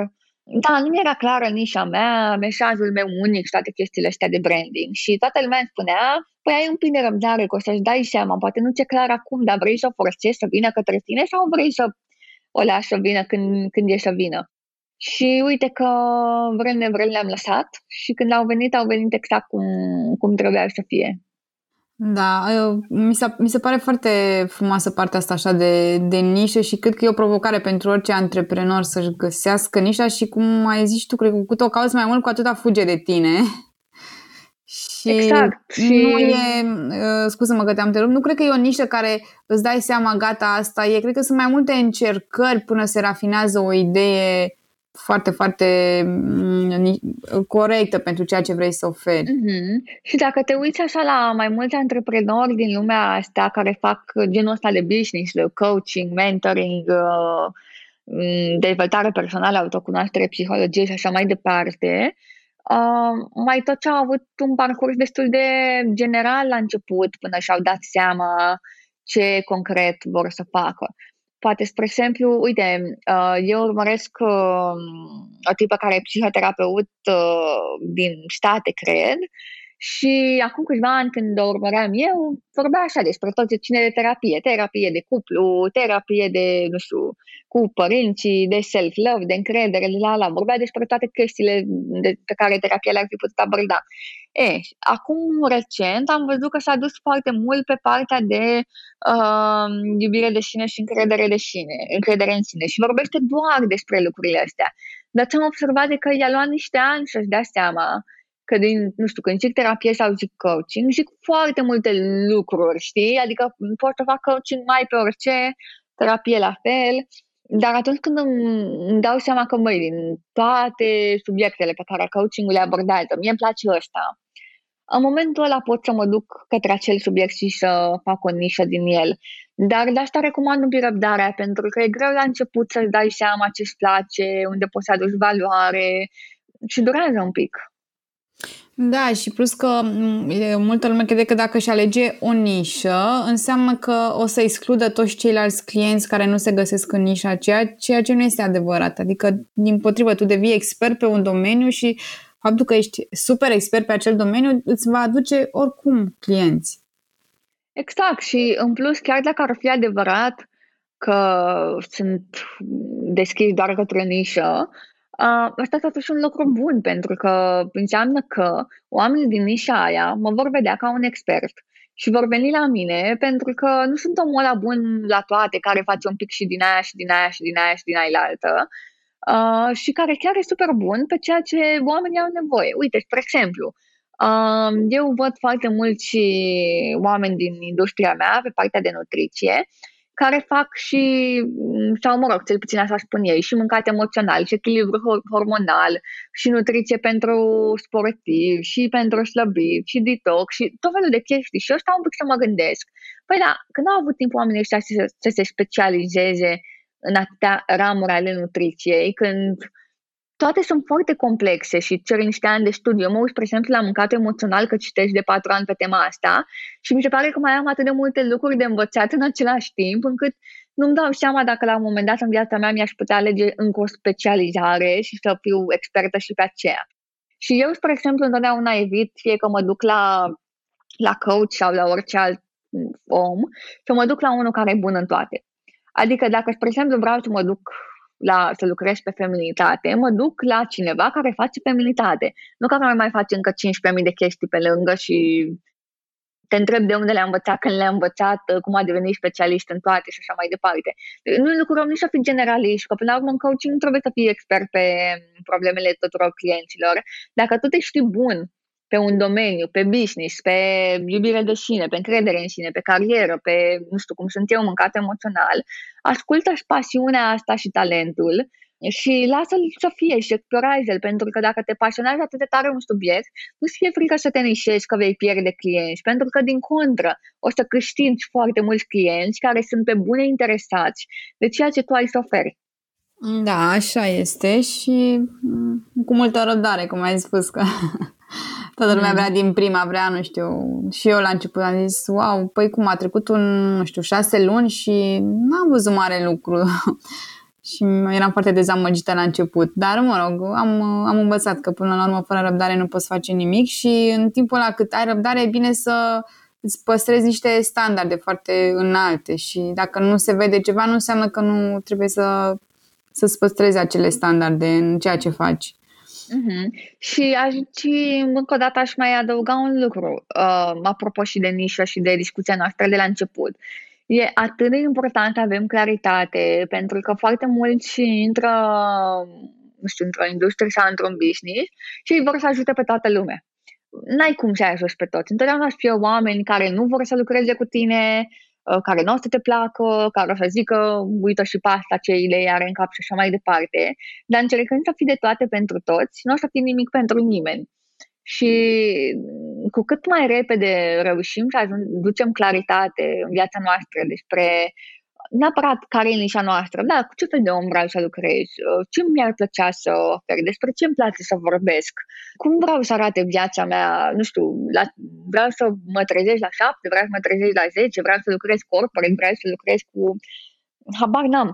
da, nu mi-era clară nișa mea, mesajul meu unic și toate chestiile astea de branding. Și toată lumea îmi spunea, păi ai un pic de răbdare, că o să-ți dai seama, poate nu ți-e clar acum, dar vrei să o forțezi să vină către tine sau vrei să o lași să vină când, când e să vină? Și uite că vrem nevrem le-am lăsat și când au venit, au venit exact cum, cum trebuia să fie. Da, mi se, mi se pare foarte frumoasă partea asta așa de, de nișă și cred că e o provocare pentru orice antreprenor să-și găsească nișa și cum ai zis tu, cred că cu cât o cauți mai mult, cu atâta fuge de tine. Și exact. Și... nu e, uh, scuză-mă că te-am întrerupt, nu cred că e o nișă care îți dai seama, gata, asta e. Cred că sunt mai multe încercări până se rafinează o idee foarte, foarte mm, corectă pentru ceea ce vrei să oferi. Mm-hmm. Și dacă te uiți așa la mai mulți antreprenori din lumea asta care fac genul ăsta de business, de coaching, mentoring, uh, mm, dezvoltare personală, autocunoaștere, psihologie și așa mai departe, uh, mai tot ce au avut un parcurs destul de general la început până și-au dat seama ce concret vor să facă. Poate, spre exemplu, uite, uh, eu urmăresc uh, o tipă care e psihoterapeut uh, din state, cred, și acum câțiva ani când o urmăream eu, vorbea așa despre tot ce ține de terapie, terapie de cuplu, terapie de, nu știu, cu părinții, de self-love, de încredere, la la, vorbea despre toate chestiile de, pe care terapia le-ar fi putut aborda. E, acum recent am văzut că s-a dus foarte mult pe partea de uh, iubire de sine și încredere de sine, încredere în sine și vorbește doar despre lucrurile astea. Dar ce am observat de că i-a luat niște ani să-și dea seama că din, nu știu, când zic terapie sau zic coaching, zic foarte multe lucruri, știi? Adică pot să fac coaching mai pe orice, terapie la fel, dar atunci când îmi, îmi dau seama că, măi, din toate subiectele pe care coaching-ul le abordează, mie îmi place ăsta, în momentul ăla pot să mă duc către acel subiect și să fac o nișă din el. Dar de asta recomand un pic răbdarea, pentru că e greu la început să-ți dai seama ce-ți place, unde poți să aduci valoare și durează un pic. Da, și plus că multă lume crede că dacă își alege o nișă, înseamnă că o să excludă toți ceilalți clienți care nu se găsesc în nișa aceea, ceea ce nu este adevărat. Adică, din potrivă, tu devii expert pe un domeniu și faptul că ești super expert pe acel domeniu îți va aduce oricum clienți. Exact și în plus, chiar dacă ar fi adevărat că sunt deschis doar către nișă, Uh, asta totuși un lucru bun, pentru că înseamnă că oamenii din nișa aia mă vor vedea ca un expert și vor veni la mine pentru că nu sunt omul ăla bun la toate, care face un pic și din aia și din aia și din aia și din aia altă uh, și care chiar e super bun pe ceea ce oamenii au nevoie. Uite, spre exemplu, uh, eu văd foarte mulți oameni din industria mea pe partea de nutriție care fac și, mm, sau mă rog, cel puțin așa spun ei, și mâncat emoțional, și echilibru hormonal, și nutriție pentru sportiv, și pentru slăbit, și detox, și tot felul de chestii. Și eu stau un pic să mă gândesc. Păi da, când au avut timpul oamenii ăștia să, să se specializeze în atâtea ramuri ale nutriției, când toate sunt foarte complexe și cer niște ani de studiu. Eu mă uit, spre exemplu, la mâncat emoțional, că citești de patru ani pe tema asta și mi se pare că mai am atât de multe lucruri de învățat în același timp, încât nu-mi dau seama dacă la un moment dat în viața mea mi-aș putea alege încă o specializare și să fiu expertă și pe aceea. Și eu, spre exemplu, întotdeauna evit, fie că mă duc la, la coach sau la orice alt om, să mă duc la unul care e bun în toate. Adică dacă, spre exemplu, vreau să mă duc la, să lucrez pe feminitate, mă duc la cineva care face feminitate. Nu care mai face încă 15.000 de chestii pe lângă și te întreb de unde le-a învățat, când le-a învățat, cum a devenit specialist în toate și așa mai departe. Nu lucrăm nici să fii generalist, că până la urmă în coaching nu trebuie să fii expert pe problemele tuturor clienților. Dacă tu te știi bun pe un domeniu, pe business, pe iubire de sine, pe încredere în sine, pe carieră, pe, nu știu cum sunt eu, mâncat emoțional, ascultă și pasiunea asta și talentul și lasă-l să fie și explorează-l, pentru că dacă te pasionează atât de tare un subiect, nu-ți fie frică să te nișezi că vei pierde clienți, pentru că din contră o să câștigi foarte mulți clienți care sunt pe bune interesați de ceea ce tu ai să oferi. Da, așa este și mm, cu multă răbdare, cum ai spus că Toată lumea mm. vrea din prima, vrea, nu știu, și eu la început am zis, wow, păi cum a trecut un, nu știu, șase luni și n-am văzut mare lucru. și eram foarte dezamăgită la început. Dar, mă rog, am, am învățat că până la urmă, fără răbdare, nu poți face nimic și în timpul ăla cât ai răbdare, e bine să îți păstrezi niște standarde foarte înalte și dacă nu se vede ceva, nu înseamnă că nu trebuie să, să-ți păstrezi acele standarde în ceea ce faci. Mm-hmm. Și aș și încă o dată aș mai adăuga un lucru, uh, apropo și de nișă și de discuția noastră de la început. E atât de important să avem claritate, pentru că foarte mulți intră, nu știu, într-o industrie sau într-un business și vor să ajute pe toată lumea. N-ai cum să ajungi pe toți. Întotdeauna să fie oameni care nu vor să lucreze cu tine, uh, care nu o să te placă, care o să zică, uită și pe asta ce idei are în cap și așa mai departe, dar încercând să fii de toate pentru toți, nu o să fii nimic pentru nimeni. Și cu cât mai repede reușim să ducem claritate în viața noastră despre neapărat care e nișa noastră, da, cu ce fel de om vreau să lucrez, uh, ce mi-ar plăcea să ofer, despre ce îmi place să vorbesc, cum vreau să arate viața mea, nu știu, la, vreau să mă trezesc la șapte, vreau să mă trezesc la zece, vreau să lucrez corporate, vreau să lucrez cu habar n-am.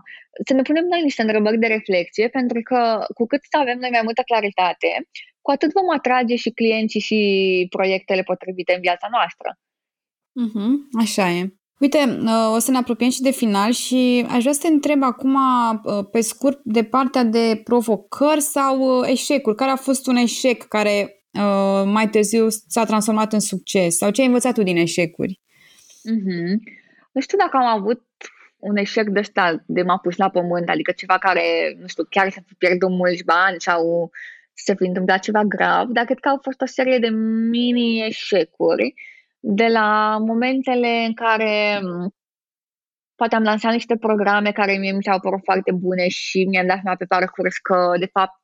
Să ne punem noi niște întrebări de reflexie, pentru că cu cât să avem noi mai multă claritate, cu atât vom atrage și clienții și proiectele potrivite în viața noastră. Mm-hmm, așa e. Uite, uh, o să ne apropiem și de final și aș vrea să te întreb acum, uh, pe scurt, de partea de provocări sau uh, eșecuri. Care a fost un eșec care mai târziu s-a transformat în succes? Sau ce ai învățat tu din eșecuri? Mm-hmm. Nu știu dacă am avut un eșec de ăsta de m-a pus la pământ, adică ceva care, nu știu, chiar să fi pierdut mulți bani sau să se fi întâmplat ceva grav, dar cred că au fost o serie de mini-eșecuri de la momentele în care mm, poate am lansat niște programe care mie mi s-au părut foarte bune și mi-am dat seama pe parcurs că, de fapt,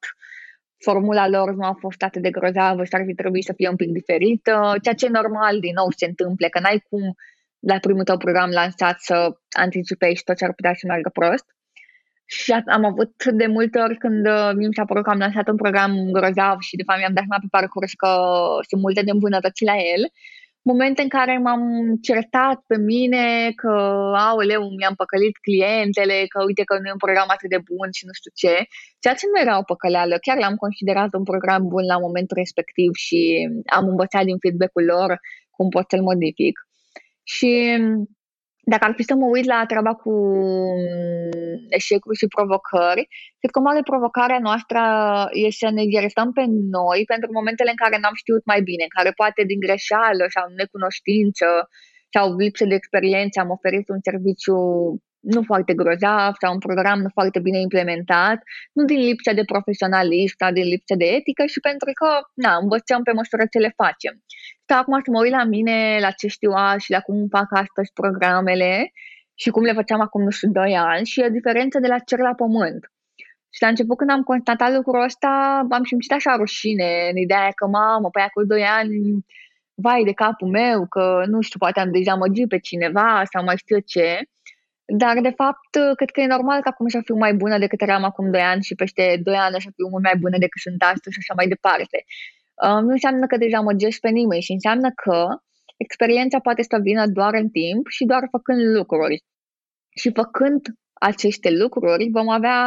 formula lor nu a fost atât de grozavă și ar fi trebuit să fie un pic diferită, ceea ce e normal, din nou, se întâmple, că n-ai cum la primul tău program lansat să anticipezi tot ce ar putea să meargă prost. Și am avut de multe ori când uh, mi s-a părut că am lansat un program grozav și de fapt mi-am dat seama pe parcurs că sunt multe de îmbunătăți la el momente în care m-am certat pe mine că, aoleu, mi-am păcălit clientele, că uite că nu e un program atât de bun și nu știu ce, ceea ce nu era o păcăleală. Chiar l-am considerat un program bun la momentul respectiv și am învățat din feedback-ul lor cum pot să-l modific. Și dacă ar fi să mă uit la treaba cu mm, eșecuri și provocări, cred că o mare provocare a noastră e să ne iertăm pe noi pentru momentele în care n-am știut mai bine, în care poate din greșeală sau necunoștință sau lipsă de experiență am oferit un serviciu nu foarte grozav sau un program nu foarte bine implementat, nu din lipsă de profesionalism sau din lipsă de etică și pentru că, na, învățăm pe măsură ce le facem. Stau acum să mă uit la mine, la ce știu azi și la cum fac astăzi programele și cum le făceam acum, nu știu, 2 ani și e o diferență de la cer la pământ. Și la început când am constatat lucrul ăsta, am simțit așa rușine în ideea că, mamă, păi acum 2 ani, vai de capul meu, că nu știu, poate am dezamăgit pe cineva sau mai știu ce. Dar, de fapt, cred că e normal că acum să fiu mai bună decât eram acum 2 ani și peste 2 ani să fiu mult mai bună decât sunt astăzi și așa mai departe. Uh, nu înseamnă că deja măgești pe nimeni și înseamnă că experiența poate să vină doar în timp și doar făcând lucruri. Și făcând aceste lucruri vom avea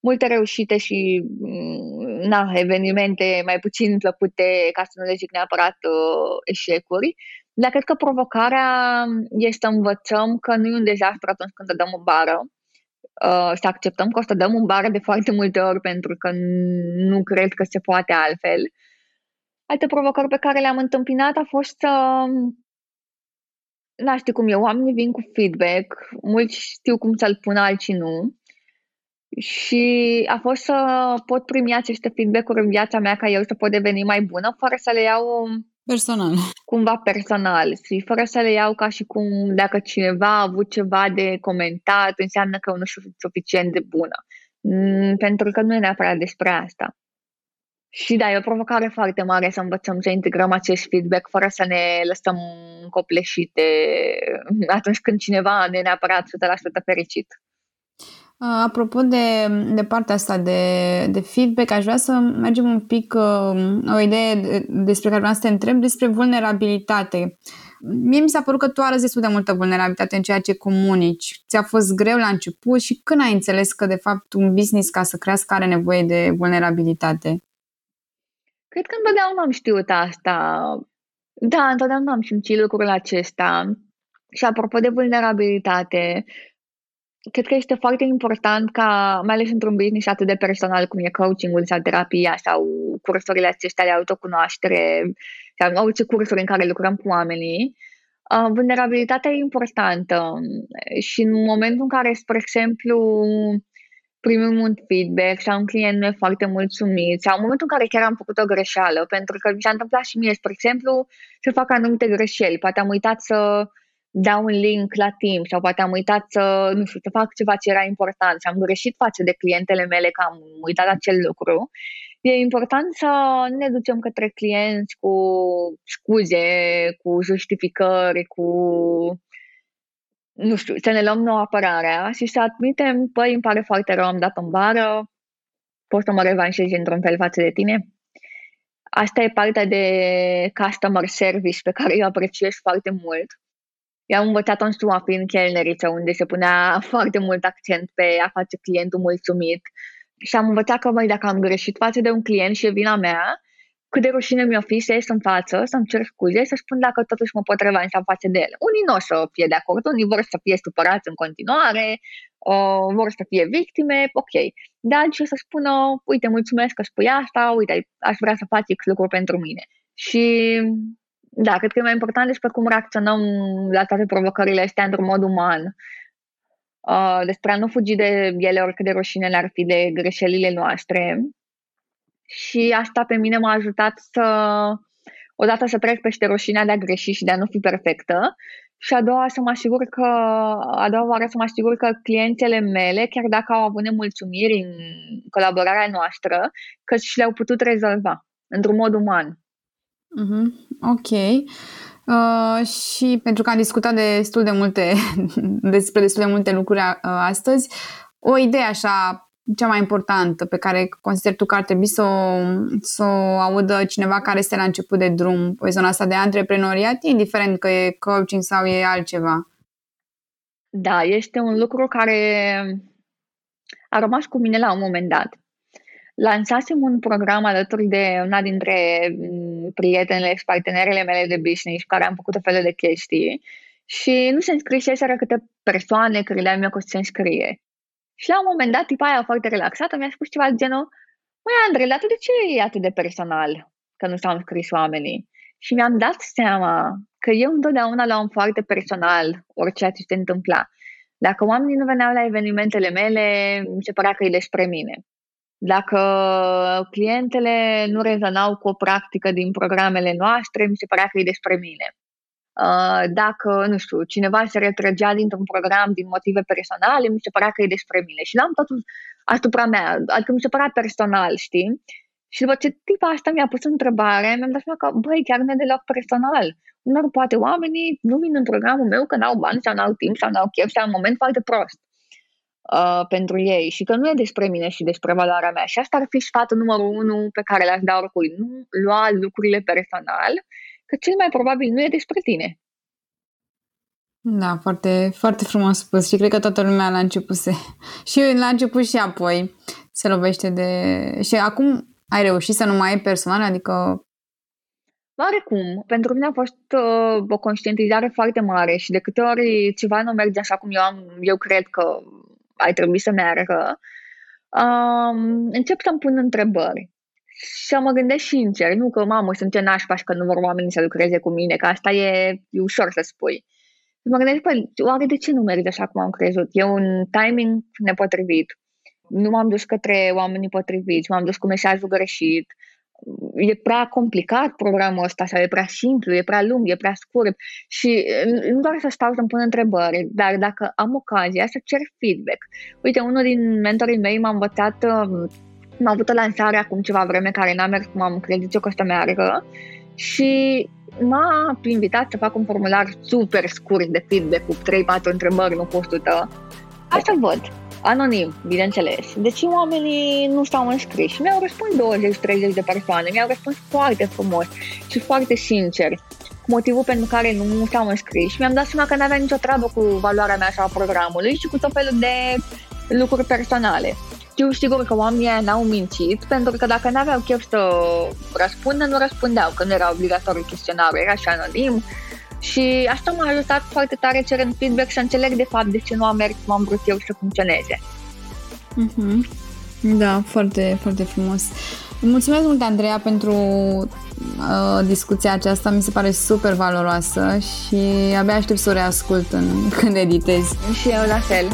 multe reușite și mm, na, evenimente mai puțin plăcute, ca să nu le zic neapărat uh, eșecuri, dar cred că provocarea este să învățăm că nu e un dezastru atunci când dăm o bară, uh, să acceptăm că o să dăm în bară de foarte multe ori pentru că nu cred că se poate altfel. Alte provocări pe care le-am întâmpinat a fost să nu știu cum e, oamenii vin cu feedback, mulți știu cum să-l pună, alții nu. Și a fost să pot primi aceste feedback-uri în viața mea ca eu să pot deveni mai bună, fără să le iau Personal. Cumva personal și fără să le iau ca și cum dacă cineva a avut ceva de comentat, înseamnă că nu sunt suficient de bună. Mm, pentru că nu e neapărat despre asta. Și da, e o provocare foarte mare să învățăm să integrăm acest feedback fără să ne lăsăm copleșite atunci când cineva ne neapărat 100% fericit. Apropo de, de partea asta de, de feedback, aș vrea să mergem un pic uh, o idee despre care vreau să te întreb, despre vulnerabilitate. Mie mi s-a părut că tu arăți destul de multă vulnerabilitate în ceea ce comunici. Ți-a fost greu la început și când ai înțeles că, de fapt, un business ca să crească are nevoie de vulnerabilitate? Cred că întotdeauna am știut asta. Da, întotdeauna am simțit lucrul acesta. Și apropo de vulnerabilitate, cred că este foarte important ca, mai ales într-un business atât de personal cum e coaching-ul sau terapia sau cursurile acestea de autocunoaștere sau orice cursuri în care lucrăm cu oamenii, uh, vulnerabilitatea e importantă și în momentul în care, spre exemplu, primim un feedback sau un client nu e foarte mulțumit sau în momentul în care chiar am făcut o greșeală, pentru că mi s-a întâmplat și mie, spre exemplu, să fac anumite greșeli. Poate am uitat să dau un link la timp sau poate am uitat să, nu știu, să fac ceva ce era important și am greșit față de clientele mele că am uitat acel lucru, e important să ne ducem către clienți cu scuze, cu justificări, cu nu știu, să ne luăm nouă apărarea și să admitem, păi, îmi pare foarte rău, am dat în bară, poți să mă revanșezi într-un fel față de tine? Asta e partea de customer service pe care eu apreciez foarte mult. Eu am învățat-o în SUA prin chelneriță, unde se punea foarte mult accent pe a face clientul mulțumit. Și am învățat că, mai dacă am greșit față de un client și e vina mea, cât de rușine mi-o fi să ies în față, să-mi cer scuze, să spun dacă totuși mă pot revanșa față de el. Unii nu o să fie de acord, unii vor să fie supărați în continuare, o, vor să fie victime, ok. Dar și o să spună, uite, mulțumesc că spui asta, uite, aș vrea să faci X lucru pentru mine. Și da, cred că e mai important despre cum reacționăm la toate provocările astea într-un mod uman. Uh, despre a nu fugi de ele oricât de rușine ar fi de greșelile noastre și asta pe mine m-a ajutat să, odată să trec peste roșinea de a greși și de a nu fi perfectă și a doua să mă asigur că, a doua oară să mă asigur că clientele mele, chiar dacă au avut nemulțumiri în colaborarea noastră, că și le-au putut rezolva într-un mod uman. Mm-hmm. Ok. Uh, și pentru că am discutat destul de multe despre destul de multe lucruri uh, astăzi, o idee așa cea mai importantă pe care consider tu că ar trebui să o, să o audă cineva care este la început de drum pe zona asta de antreprenoriat, indiferent că e coaching sau e altceva? Da, este un lucru care a rămas cu mine la un moment dat. Lansasem un program alături de una dintre mm, prietenele și partenerele mele de business care am făcut o fel de chestii și nu se înscriseseră câte persoane credeam eu că se înscrie. Și la un moment dat, tipa aia foarte relaxată mi-a spus ceva de genul, Măi, Andrei, dar tu de ce e atât de personal că nu s-au înscris oamenii? Și mi-am dat seama că eu întotdeauna luam foarte personal orice ce se întâmpla. Dacă oamenii nu veneau la evenimentele mele, mi se părea că e despre mine. Dacă clientele nu rezonau cu o practică din programele noastre, mi se părea că e despre mine. Uh, dacă, nu știu, cineva se retrăgea dintr-un program din motive personale, mi se părea că e despre mine. Și l-am totul asupra mea, adică mi se părea personal, știi? Și după ce tipa asta mi-a pus întrebare, mi-am dat seama că, băi, chiar nu e deloc personal. Unor poate oamenii nu vin în programul meu că n-au bani sau n-au timp sau n-au chef sau un moment foarte prost uh, pentru ei și că nu e despre mine și despre valoarea mea. Și asta ar fi sfatul numărul unu pe care l-aș da oricui. Nu lua lucrurile personal că cel mai probabil nu e despre tine. Da, foarte, foarte frumos spus și cred că toată lumea la început se... și la început și apoi se lovește de... Și acum ai reușit să nu mai ai personal, adică... Oarecum, pentru mine a fost uh, o conștientizare foarte mare și de câte ori ceva nu merge așa cum eu, am, eu cred că ai trebui să meargă, um, încep să-mi pun întrebări. Și mă gândesc sincer, nu că mamă, sunt ce nașpa și că nu vor oamenii să lucreze cu mine, că asta e, e ușor să spui. Și mă gândesc, păi, oare de ce nu merge așa cum am crezut? E un timing nepotrivit. Nu m-am dus către oamenii potriviți, m-am dus cu mesajul greșit. E prea complicat programul ăsta sau e prea simplu, e prea lung, e prea scurt și nu doar să stau să-mi pun întrebări, dar dacă am ocazia să cer feedback. Uite, unul din mentorii mei m-a învățat um, am avut o lansare acum ceva vreme care n-a mers cum am crezut eu că o să meargă și m-a invitat să fac un formular super scurt de feedback cu 3-4 întrebări, nu cu 100. Asta văd, anonim, bineînțeles. Deci oamenii nu s-au înscris și mi-au răspuns 20-30 de persoane, mi-au răspuns foarte frumos și foarte sincer motivul pentru care nu s-au înscris și mi-am dat seama că nu avea nicio treabă cu valoarea mea sau a programului și cu tot felul de lucruri personale. Știu sigur că oamenii n-au mințit, pentru că dacă n-aveau chef să răspundă, nu răspundeau, că nu era obligatoriu chestionarul, era și anonim. Și asta m-a ajutat foarte tare cerând feedback să înțeleg de fapt de ce nu am mers cum am vrut eu să funcționeze. Mm-hmm. Da, foarte, foarte frumos. Mulțumesc mult, Andreea, pentru uh, discuția aceasta. Mi se pare super valoroasă și abia aștept să o reascult în, când editez. Și eu la fel.